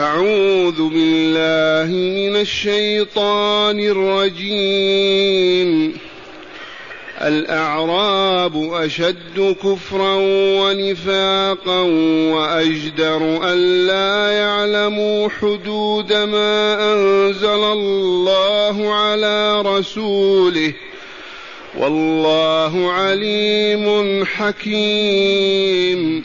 أعوذ بالله من الشيطان الرجيم. الأعراب أشد كفرا ونفاقا وأجدر أن لا يعلموا حدود ما أنزل الله على رسوله. والله عليم حكيم.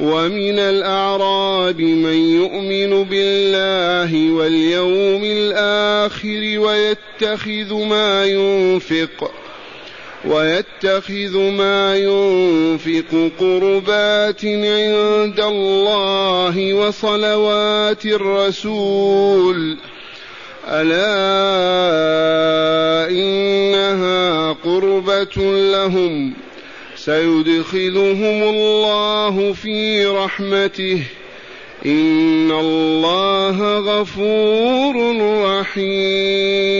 ومن الأعراب من يؤمن بالله واليوم الآخر ويتخذ ما ينفق ويتخذ ما ينفق قربات عند الله وصلوات الرسول. ألا إنها قربة لهم؟ سيدخلهم الله في رحمته. إن الله غفور رحيم.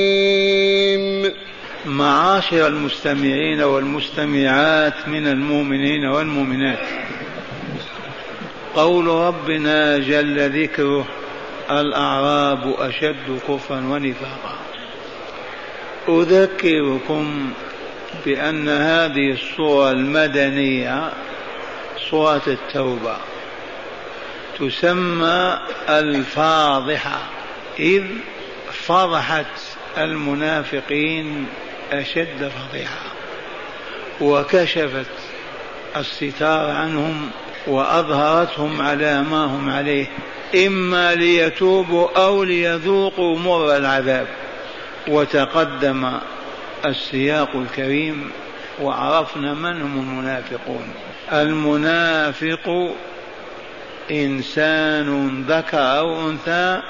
معاشر المستمعين والمستمعات من المؤمنين والمؤمنات. قول ربنا جل ذكره الأعراب أشد كفرا ونفاقا. أذكركم بأن هذه الصورة المدنية صورة التوبة تسمى الفاضحة إذ فضحت المنافقين أشد فضيحة وكشفت الستار عنهم وأظهرتهم على ما هم عليه إما ليتوبوا أو ليذوقوا مر العذاب وتقدم السياق الكريم وعرفنا من هم المنافقون. المنافق إنسان ذكر أو أنثى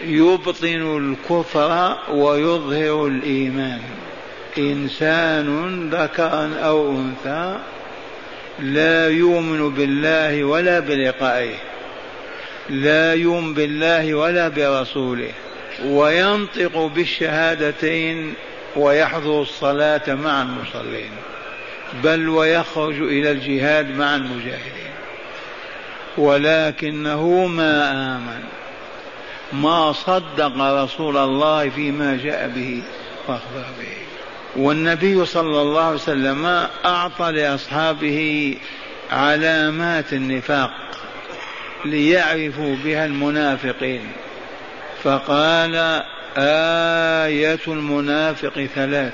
يبطن الكفر ويظهر الإيمان. إنسان ذكرا أو أنثى لا يؤمن بالله ولا بلقائه لا يؤمن بالله ولا برسوله. وينطق بالشهادتين ويحضر الصلاة مع المصلين بل ويخرج إلى الجهاد مع المجاهدين. ولكنه ما آمن ما صدق رسول الله فيما جاء به وأخبر به. والنبي صلى الله عليه وسلم أعطى لأصحابه علامات النفاق ليعرفوا بها المنافقين. فقال آية المنافق ثلاث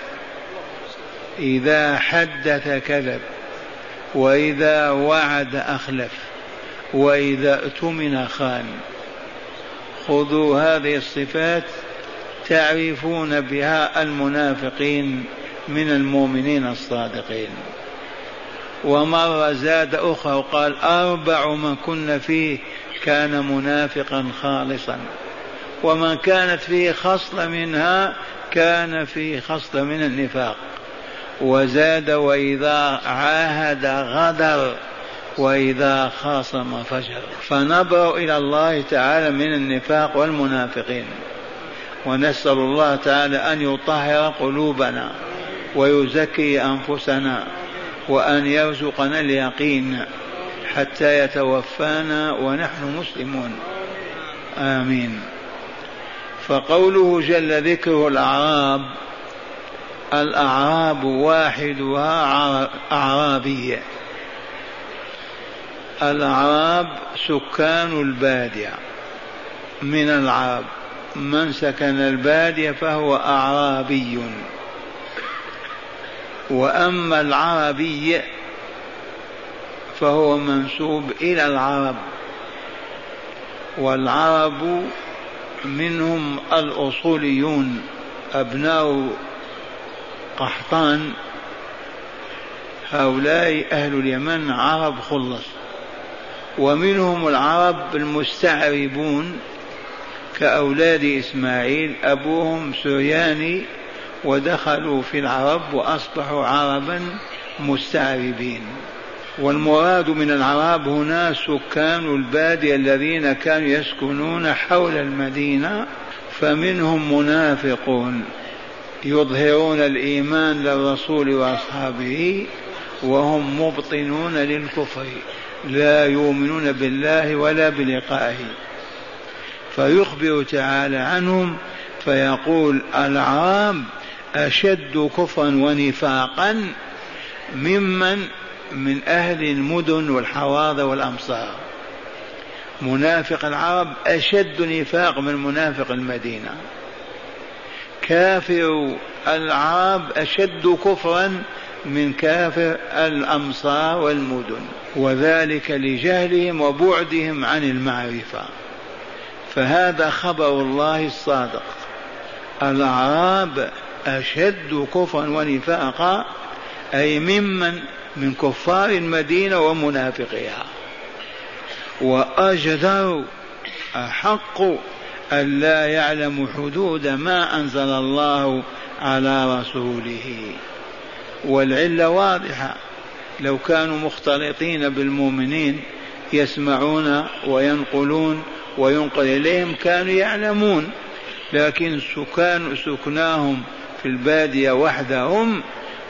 إذا حدث كذب وإذا وعد أخلف وإذا اؤتمن خان. خذوا هذه الصفات تعرفون بها المنافقين من المؤمنين الصادقين. ومرة زاد أخرى وقال أربع من كن فيه كان منافقا خالصا. ومن كانت فيه خصلة منها كان فيه خصلة من النفاق. وزاد وإذا عاهد غدر وإذا خاصم فجر. فنبرأ إلى الله تعالى من النفاق والمنافقين. ونسأل الله تعالى أن يطهر قلوبنا ويزكي أنفسنا وأن يرزقنا اليقين حتى يتوفانا ونحن مسلمون. آمين. فقوله جل ذكره الأعراب الأعراب واحدها أعرابية. الأعراب سكان البادية. من العرب. من سكن البادية فهو أعرابي. وأما العربي فهو منسوب إلى العرب. والعرب منهم الأصوليون أبناء قحطان هؤلاء أهل اليمن عرب خلص. ومنهم العرب المستعربون كأولاد إسماعيل أبوهم سرياني ودخلوا في العرب وأصبحوا عربا مستعربين. والمراد من العرب هنا سكان البادية الذين كانوا يسكنون حول المدينة فمنهم منافقون يظهرون الإيمان للرسول وأصحابه وهم مبطنون للكفر لا يؤمنون بالله ولا بلقائه. فيخبر تعالى عنهم فيقول العرب أشد كفرا ونفاقا ممن من أهل المدن والحواضر والأمصار. منافق العرب أشد نفاق من منافق المدينة. كافر العرب أشد كفرا من كافر الأمصار والمدن وذلك لجهلهم وبعدهم عن المعرفة. فهذا خبر الله الصادق. الأعراب أشد كفرا ونفاقا أي ممن من كفار المدينة ومنافقيها. وأجدر أحق أن لا يعلم حدود ما أنزل الله على رسوله. والعلة واضحة. لو كانوا مختلطين بالمؤمنين يسمعون وينقلون وينقل إليهم كانوا يعلمون لكن سكان سكناهم في البادية وحدهم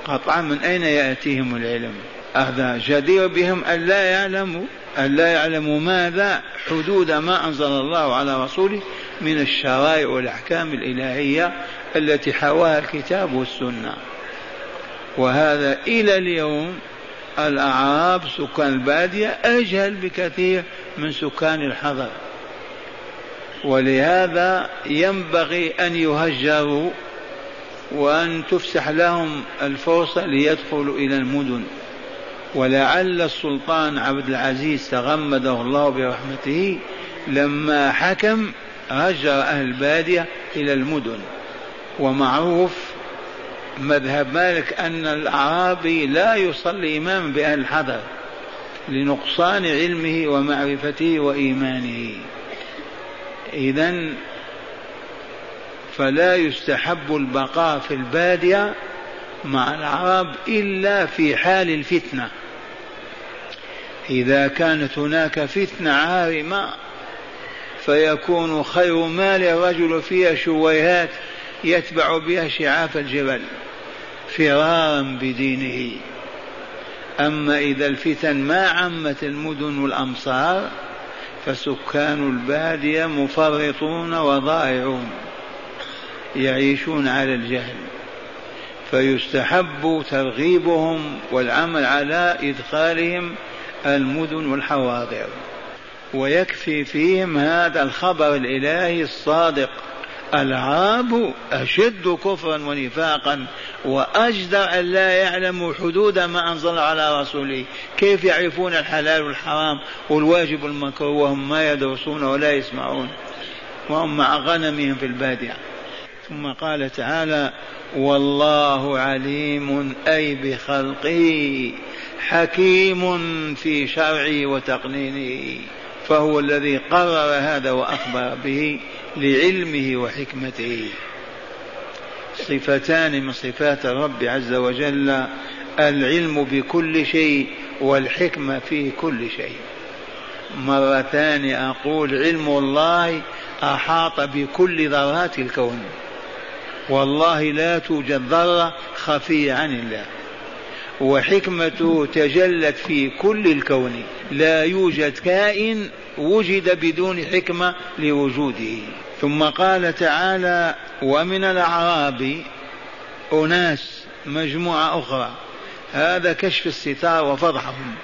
قطعا من أين يأتيهم العلم؟ هذا جدير بهم أن لا يعلموا أن لا يعلموا ماذا حدود ما أنزل الله على رسوله من الشرائع والأحكام الإلهية التي حواها الكتاب والسنة. وهذا إلى اليوم الأعراب سكان البادية أجهل بكثير من سكان الحضر. ولهذا ينبغي أن يهجروا وأن تفسح لهم الفرصة ليدخلوا إلى المدن. ولعل السلطان عبد العزيز تغمده الله برحمته لما حكم هجر أهل البادية إلى المدن. ومعروف مذهب مالك أن الأعرابي لا يصلي إماما بأهل الحضر لنقصان علمه ومعرفته وإيمانه. إذا فلا يستحب البقاء في البادية مع العرب إلا في حال الفتنة. إذا كانت هناك فتنة عارمة فيكون خير مال الرجل فيها شويهات يتبع بها شعاف الجبل فرارا بدينه. أما إذا الفتن ما عمت المدن والأمصار فسكان البادية مفرطون وضائعون يعيشون على الجهل فيستحب ترغيبهم والعمل على إدخالهم المدن والحواضر. ويكفي فيهم هذا الخبر الإلهي الصادق ألعاب أشد كفرا ونفاقا وأجدر أن لا يعلموا حدود ما أنزل على رسوله. كيف يعرفون الحلال والحرام؟ والواجب والمكروه وهم ما يدرسون ولا يسمعون. وهم مع غنمهم في البادية. ثم قال تعالى والله عليم أي بخلقه حكيم في شرعه وتقنينه فهو الذي قرر هذا وأخبر به لعلمه وحكمته. صفتان من صفات الرب عز وجل العلم بكل شيء والحكمة في كل شيء. مرتان أقول علم الله أحاط بكل ذرات الكون. والله لا توجد ذرة خفية عن الله. وحكمته تجلت في كل الكون. لا يوجد كائن وجد بدون حكمة لوجوده. ثم قال تعالى ومن الأعراب أناس مجموعة أخرى. هذا كشف الستار وفضحهم.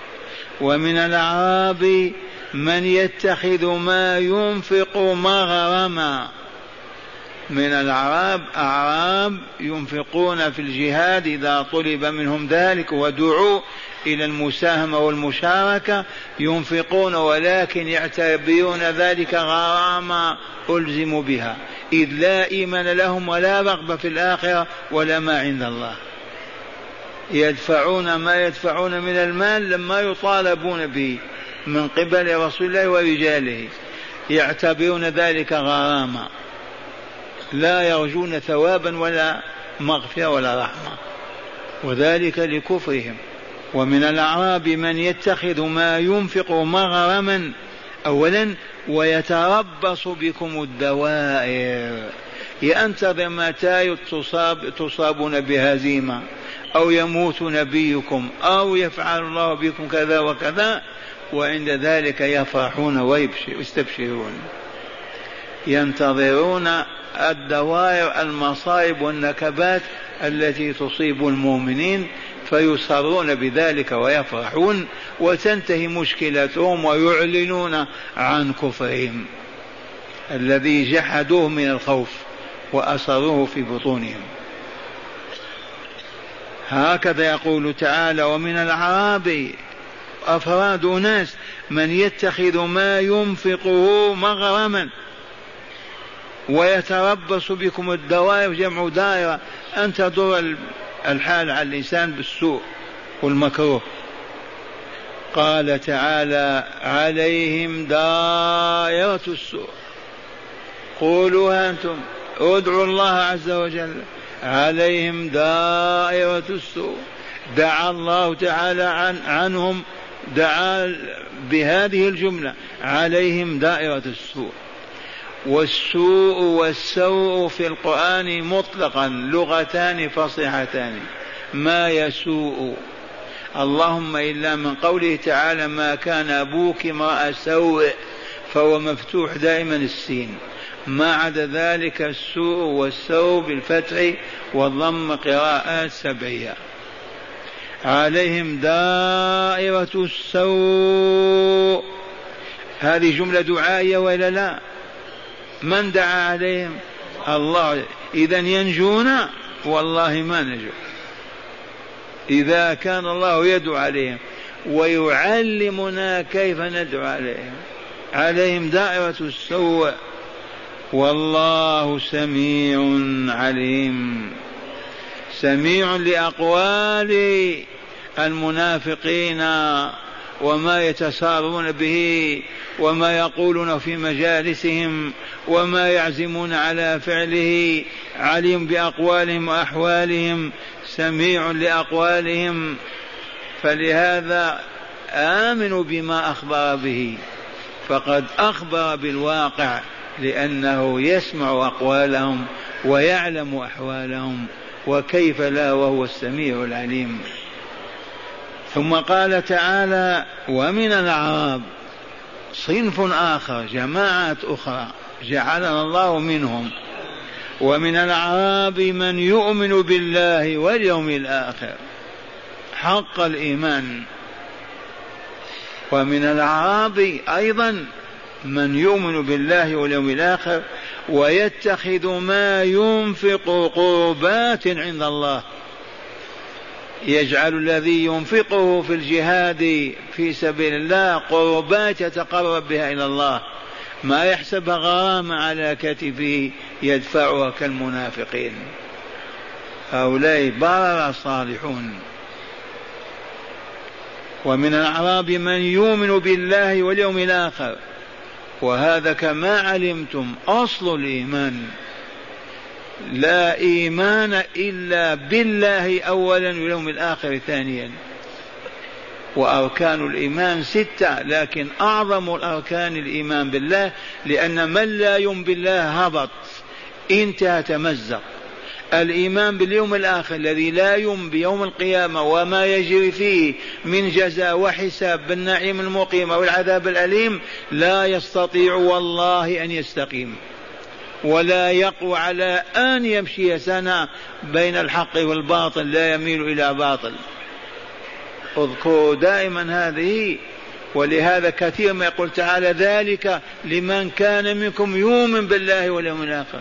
ومن الأعراب من يتخذ ما ينفق مغرما. من الأعراب أعراب ينفقون في الجهاد إذا طلب منهم ذلك ودعوا إلى المساهمة والمشاركة ينفقون ولكن يعتبرون ذلك غرامة ألزموا بها. إذ لا إيمان لهم ولا رغبة في الآخرة ولا ما عند الله. يدفعون ما يدفعون من المال لما يطالبون به من قبل رسول الله ورجاله. يعتبرون ذلك غرامة. لا يرجون ثوابا ولا مغفرة ولا رحمة. وذلك لكفرهم. ومن الأعراب من يتخذ ما ينفق مغرما أولا ويتربص بكم الدوائر. ينتظر متى تصاب تصابون بهزيمة أو يموت نبيكم أو يفعل الله بكم كذا وكذا. وعند ذلك يفرحون ويستبشرون ينتظرون الدوائر المصائب والنكبات التي تصيب المؤمنين فيصرون بذلك ويفرحون وتنتهي مشكلتهم ويعلنون عن كفرهم. الذي جحدوه من الخوف وأسروه في بطونهم. هكذا يقول تعالى ومن الأعراب أفراد ناس من يتخذ ما ينفقه مغرما ويتربص بكم الدوائر جمع دائرة. أن تدور الحال على الإنسان بالسوء والمكروه. قال تعالى عليهم دائرة السوء. قولوا أنتم. ادعوا الله عز وجل. عليهم دائرة السوء. دعا الله تعالى عن عنهم دعا بهذه الجملة عليهم دائرة السوء. والسوء والسوء في القرآن مطلقا لغتان فصيحتان. ما يسوء؟ اللهم إلا من قوله تعالى ما كان أبوك امرأ سوء فهو مفتوح دائما السين. ما عدا ذلك السوء والسوء بالفتح والضم قراءات سبعية. عليهم دائرة السوء. هذه جملة دعائية ولا لا؟ من دعا عليهم؟ الله. إذا ينجون؟ والله ما نجوا إذا كان الله يدعو عليهم ويعلمنا كيف ندعو عليهم. عليهم دائرة السوء. والله سميع عليم. سميع لأقوال المنافقين. وما يتسارون به وما يقولون في مجالسهم وما يعزمون على فعله عليم بأقوالهم وأحوالهم سميع لأقوالهم. فلهذا آمنوا بما أخبر به. فقد أخبر بالواقع لأنه يسمع أقوالهم ويعلم أحوالهم وكيف لا وهو السميع العليم. ثم قال تعالى ومن الأعراب صنف آخر جماعات أخرى جعلنا الله منهم. ومن الأعراب من يؤمن بالله واليوم الآخر حق الإيمان. ومن الأعراب أيضا من يؤمن بالله واليوم الآخر ويتخذ ما ينفق قربات عند الله. يجعل الذي ينفقه في الجهاد في سبيل الله قربات يتقرب بها إلى الله. ما يحسبها غرامة على كتفه يدفعها كالمنافقين. هؤلاء برر صالحون. ومن الأعراب من يؤمن بالله واليوم الآخر. وهذا كما علمتم أصل الإيمان. لا إيمان إلا بالله أولا واليوم الآخر ثانيا. وأركان الإيمان ستة لكن أعظم الأركان الإيمان بالله لأن من لا يؤمن بالله هبط انتهى تمزق. الإيمان باليوم الآخر الذي لا يؤمن بيوم القيامة وما يجري فيه من جزاء وحساب بالنعيم المقيم والعذاب الأليم لا يستطيع والله أن يستقيم. ولا يقوى على أن يمشي سنة بين الحق والباطل لا يميل إلى باطل. اذكروا دائما هذه ولهذا كثير ما يقول تعالى ذلك لمن كان منكم يؤمن بالله واليوم الآخر.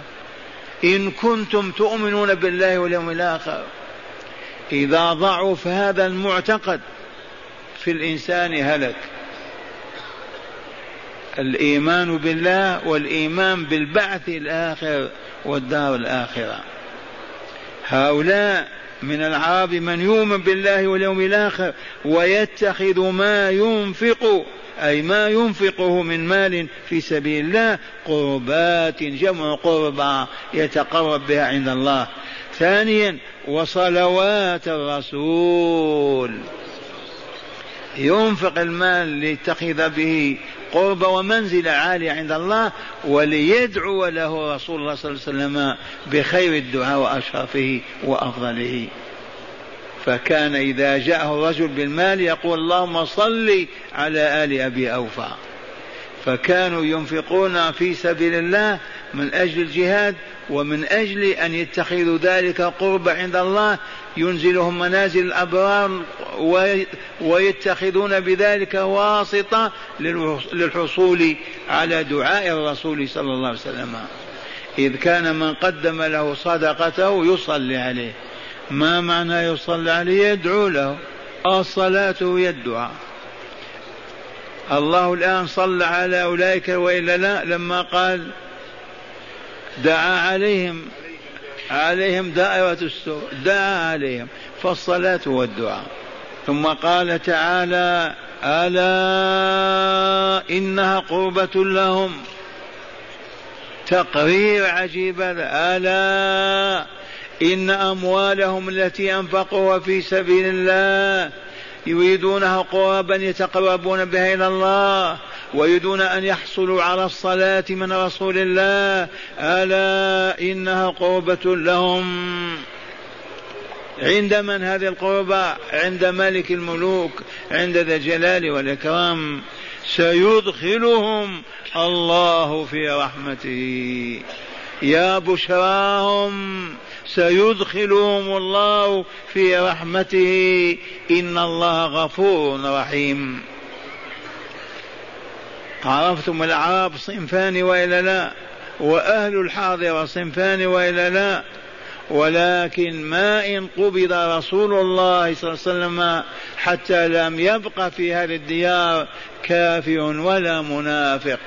إن كنتم تؤمنون بالله واليوم الآخر إذا ضعف هذا المعتقد في الإنسان هلك. الإيمان بالله والإيمان بالبعث الآخر والدار الآخرة. هؤلاء من العرب من يؤمن بالله واليوم الآخر ويتخذ ما ينفق أي ما ينفقه من مال في سبيل الله قربات جمع قربى يتقرب بها عند الله. ثانيا وصلوات الرسول. ينفق المال ليتخذ به قرب ومنزلة عالية عند الله وليدعو له رسول الله صلى الله عليه وسلم بخير الدعاء وأشرفه وأفضله. فكان إذا جاءه الرجل بالمال يقول اللهم صل على آل أبي أوفى. فكانوا ينفقون في سبيل الله من أجل الجهاد ومن أجل أن يتخذوا ذلك قرب عند الله ينزلهم منازل الأبرار ويتخذون بذلك واسطة للحصول على دعاء الرسول صلى الله عليه وسلم. إذ كان من قدم له صدقته يصلي عليه. ما معنى يصلي عليه؟ يدعو له. الصلاة هي الدعاء. الله الآن صلى على أولئك وإلا لا لما قال دعا عليهم عليهم دائرة السوء دعا عليهم فالصلاة والدعاء. ثم قال تعالى ألا إنها قربة لهم. تقرير عجيب ألا إن أموالهم التي أنفقوها في سبيل الله يريدونها قربا يتقربون بها إلى الله ويريدون أن يحصلوا على الصلاة من رسول الله. ألا إنها قربة لهم. عند من هذه القربة؟ عند ملك الملوك عند ذا الجلال والإكرام. سيدخلهم الله في رحمته. يا بشراهم سيدخلهم الله في رحمته. إن الله غفور رحيم. عرفتم الأعراب صنفان وإلا لا؟ وأهل الحاضرة صنفان وإلا لا؟ ولكن ما إن قبض رسول الله صلى الله عليه وسلم حتى لم يبق في هذه الديار كافر ولا منافق.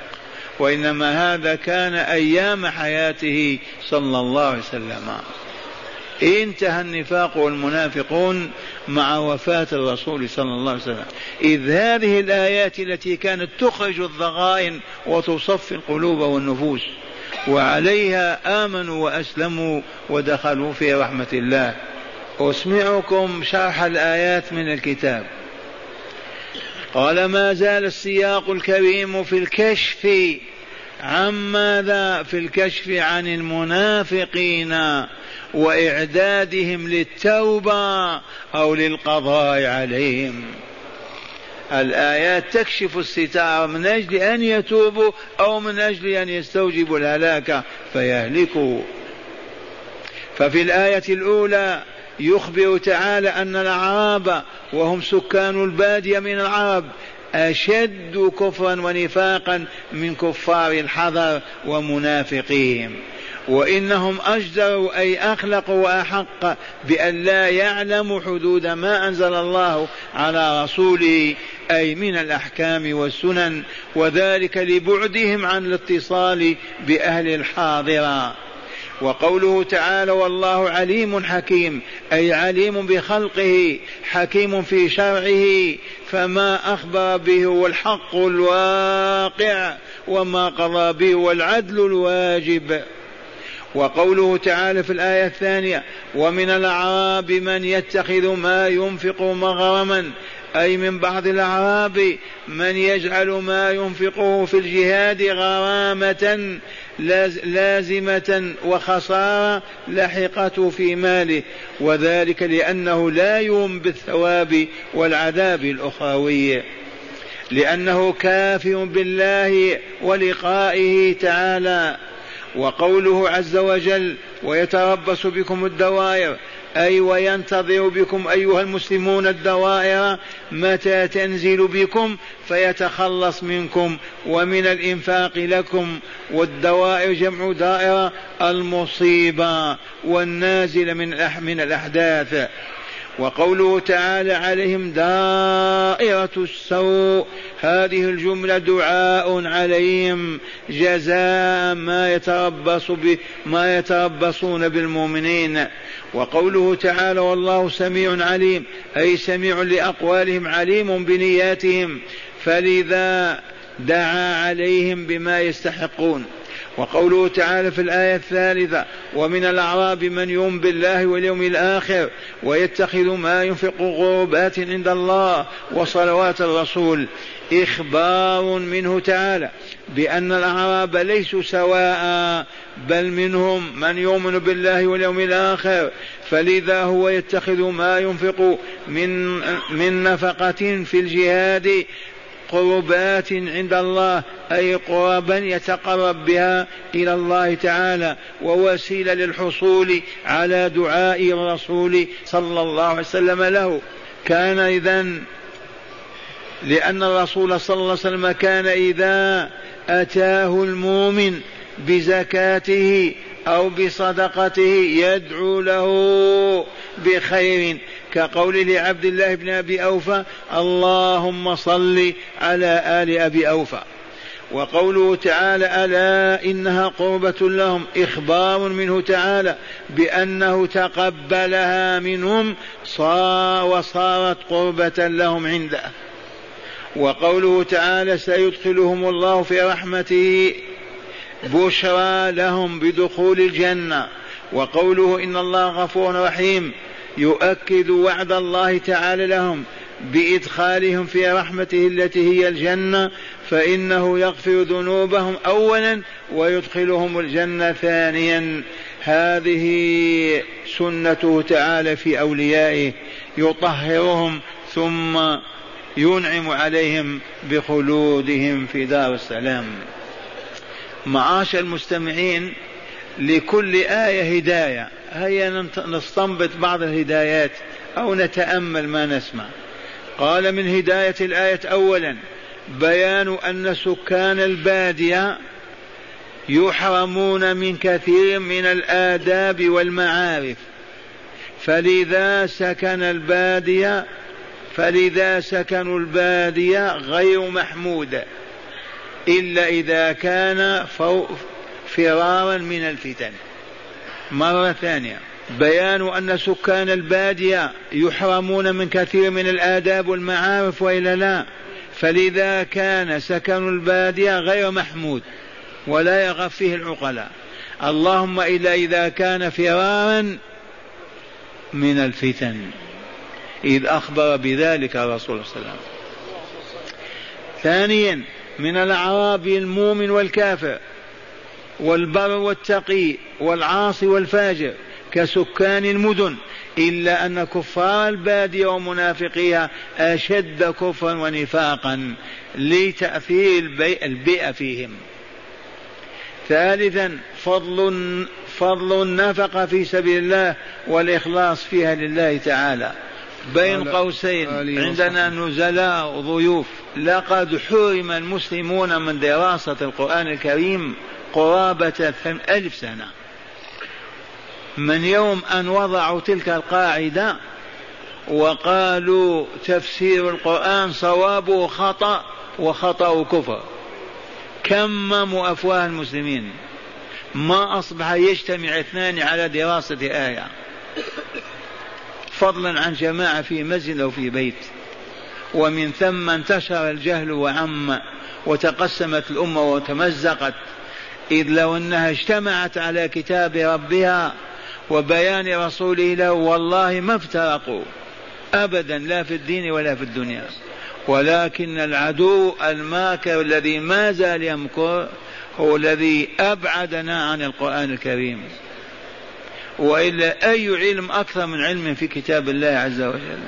وإنما هذا كان أيام حياته صلى الله عليه وسلم. انتهى النفاق والمنافقون مع وفاة الرسول صلى الله عليه وسلم. إذ هذه الآيات التي كانت تخرج الضغائن وتصفي القلوب والنفوس وعليها آمنوا وأسلموا ودخلوا في رحمة الله. أسمعكم شرح الآيات من الكتاب. قال ما زال السياق الكريم في الكشف عن ماذا؟ في الكشف عن المنافقين وإعدادهم للتوبة أو للقضاء عليهم. الآيات تكشف الستار من أجل أن يتوبوا أو من أجل أن يستوجبوا الهلاك فيهلكوا. ففي الآية الأولى يخبر تعالى أن الاعراب وهم سكان البادية من العرب أشد كفرا ونفاقا من كفار الحضر ومنافقيهم. وإنهم أجدروا أي أخلقوا وأحق بأن لا يعلموا حدود ما أنزل الله على رسوله أي من الأحكام والسنن وذلك لبعدهم عن الاتصال بأهل الحاضرة. وقوله تعالى والله عليم حكيم أي عليم بخلقه حكيم في شرعه فما اخبر به هو الحق الواقع وما قضى به هو العدل الواجب. وقوله تعالى في الآية الثانية ومن الأعراب من يتخذ ما ينفق مغرما أي من بعض الأعراب من يجعل ما ينفقه في الجهاد غرامة لازمة وخسارة لحقته في ماله. وذلك لأنه لا يؤمن بالثواب والعذاب الأخروي. لأنه كافر بالله ولقائه تعالى. وقوله عز وجل ويتربص بكم الدوائر أي وينتظر بكم أيها المسلمون الدوائر متى تنزل بكم فيتخلص منكم ومن الإنفاق لكم والدوائر جمع دائرة المصيبة والنازل من من الأحداث وقوله تعالى عليهم دائرة السوء هذه الجملة دعاء عليهم جزاء ما يتربص ما يتربصون بالمؤمنين. وقوله تعالى والله سميع عليم أي سميع لأقوالهم عليم بنياتهم فلذا دعا عليهم بما يستحقون. وقوله تعالى في الآية الثالثة ومن الأعراب من يؤمن بالله واليوم الآخر ويتخذ ما ينفق قربات عند الله وصلوات الرسول إخبار منه تعالى بأن الأعراب ليسوا سواء بل منهم من يؤمن بالله واليوم الآخر فلذا هو يتخذ ما ينفق من من نفقة في الجهاد قربات عند الله أي قربا يتقرب بها إلى الله تعالى ووسيلة للحصول على دعاء الرسول صلى الله عليه وسلم له. كان إذا لأن الرسول صلى الله عليه وسلم كان إذا أتاه المؤمن بزكاته أو بصدقته يدعو له بخير كقول لعبد الله بن أبي أوفى اللهم صل على آل أبي أوفى. وقوله تعالى ألا إنها قربة لهم إخبار منه تعالى بأنه تقبلها منهم وصارت قربة لهم عنده. وقوله تعالى سيدخلهم الله في رحمته. بشرى لهم بدخول الجنة. وقوله إن الله غفور رحيم يؤكد وعد الله تعالى لهم بإدخالهم في رحمته التي هي الجنة فإنه يغفر ذنوبهم أولا ويدخلهم الجنة ثانيا. هذه سنته تعالى في أوليائه يطهرهم ثم ينعم عليهم بخلودهم في دار السلام. معاشر المستمعين لكل آية هداية. هيا نستنبط بعض الهدايات أو نتأمل ما نسمع. قال من هداية الآية أولا بيان أن سكان البادية يحرمون من كثير من الآداب والمعارف. فلذا سكن البادية فلذا سكنوا البادية غير محمود. إلا إذا كان فرارا من الفتن. مرة ثانية. بيان أن سكان البادية يحرمون من كثير من الآداب والمعارف وإلا لا. فلذا كان سكن البادية غير محمود ولا يغف فيه العقلاء. اللهم إلا إذا كان فرارا من الفتن. إذ أخبر بذلك الرسول صلى الله عليه وسلم. ثانيا. من الأعراب المؤمن والكافر والبر والتقي والعاصي والفاجر كسكان المدن إلا أن كفار البادية ومنافقيها أشد كفرا ونفاقا لتأثير البيئة فيهم. ثالثا فضل فضل النفقة في سبيل الله والإخلاص فيها لله تعالى. بين قوسين. عندنا نزلاء ضيوف. لقد حرم المسلمون من دراسة القرآن الكريم قرابة ألف سنة. من يوم أن وضعوا تلك القاعدة وقالوا تفسير القرآن صوابه خطأ وخطأ كفر. كمموا أفواه المسلمين؟ ما أصبح يجتمع اثنان على دراسة آية. فضلا عن جماعة في مسجد أو في بيت. ومن ثم انتشر الجهل وعم وتقسمت الأمة وتمزقت. إذ لو أنها اجتمعت على كتاب ربها وبيان رسوله له والله ما افترقوا. أبدا لا في الدين ولا في الدنيا. ولكن العدو الماكر الذي ما زال يمكر هو الذي أبعدنا عن القرآن الكريم. وإلا أي علم أكثر من علم في كتاب الله عز وجل.